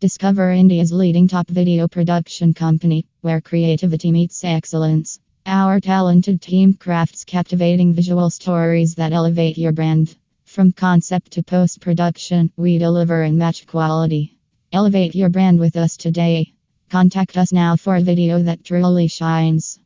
Discover India's leading top video production company, where creativity meets excellence. Our talented team crafts captivating visual stories that elevate your brand. From concept to post production, we deliver unmatched quality. Elevate your brand with us today. Contact us now for a video that truly shines.